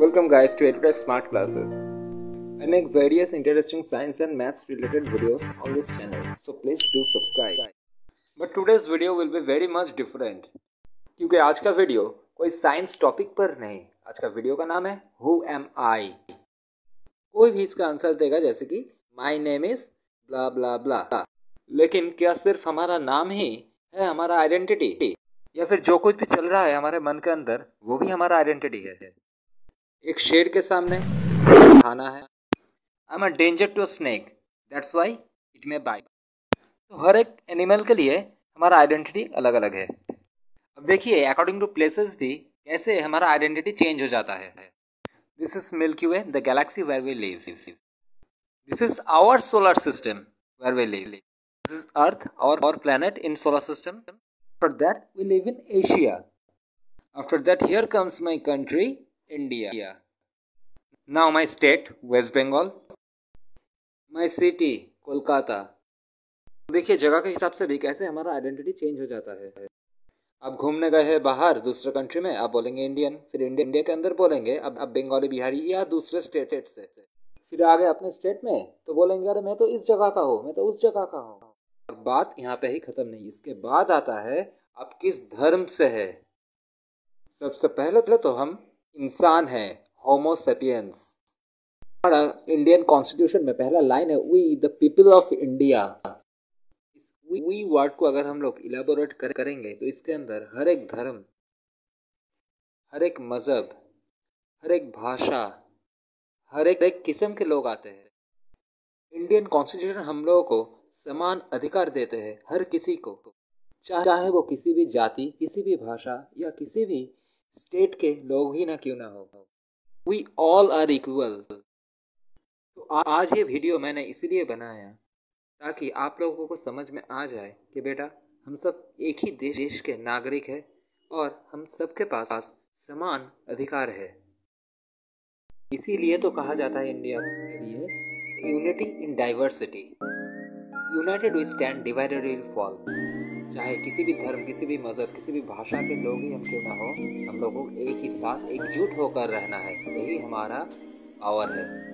Welcome guys to EduTech Smart Classes. I make various interesting science and maths related videos on this channel, so please do subscribe. But today's video will be very much different. क्योंकि आज का video कोई science topic पर नहीं आज का video का नाम है हु एम आई कोई भी इसका आंसर देगा जैसे कि my name is blah blah blah लेकिन क्या सिर्फ़ हमारा नाम ही है हमारा आइडेंटिटी या फिर जो कुछ भी चल रहा है हमारे मन के अंदर वो भी हमारा आइडेंटिटी है एक शेर के सामने खाना है। I am a danger to snake that's why it may bite तो हर एक एनिमल के लिए हमारा आइडेंटिटी अलग अलग है। अब देखिए अकॉर्डिंग टू प्लेसेस भी कैसे हमारा आइडेंटिटी चेंज हो जाता है। This is Milky Way the galaxy where we live this is our solar system where we live this is Earth और और planet in solar system For that, we live in Asia. After that, here comes my country, India. Now my state, West Bengal. My city, Kolkata देखिए जगह के हिसाब से भी कैसे हमारा आइडेंटिटी चेंज हो जाता है। आप घूमने गए हैं बाहर दूसरे कंट्री में आप बोलेंगे इंडियन फिर इंडिया इंडिया के अंदर बोलेंगे अब अब बंगाली बिहारी या दूसरे स्टेट से फिर आगे अपने स्टेट में तो बोलेंगे अरे मैं तो इस जगह का हूँ मैं तो उस जगह का हूँ। बात यहाँ पे ही खत्म नहीं इसके बाद आता है आप किस धर्म से है? सबसे पहले तो हम इंसान है होमोसेपियंस हमारा इंडियन कॉन्स्टिट्यूशन में पहला लाइन है we the people of India इस वी वर्ड को अगर हम लोग इलेबोरेट कर, करेंगे तो इसके अंदर हर एक धर्म हर एक मज़हब हर एक भाषा हर एक, एक किस्म के लोग आते हैं। इंडियन कॉन्स्टिट्यूशन हम लोगों को समान अधिकार देते हैं हर किसी को। चाहे वो किसी भी जाति किसी भी भाषा या किसी भी स्टेट के लोग ही ना क्यों ना हो। वी ऑल आर इक्वल तो आज ये वीडियो मैंने इसलिए बनाया ताकि आप लोगों को समझ में आ जाए कि बेटा हम सब एक ही देश, के नागरिक है और हम सबके पास समान अधिकार है। इसीलिए तो कहा जाता है इंडिया के लिए unity in diversity united we stand divided will fall चाहे किसी भी धर्म, किसी भी मज़हब, किसी भी भाषा के लोग ही हम क्यों ना हो, हम लोगों को एक ही साथ एकजुट होकर रहना है। यही हमारा पावर है।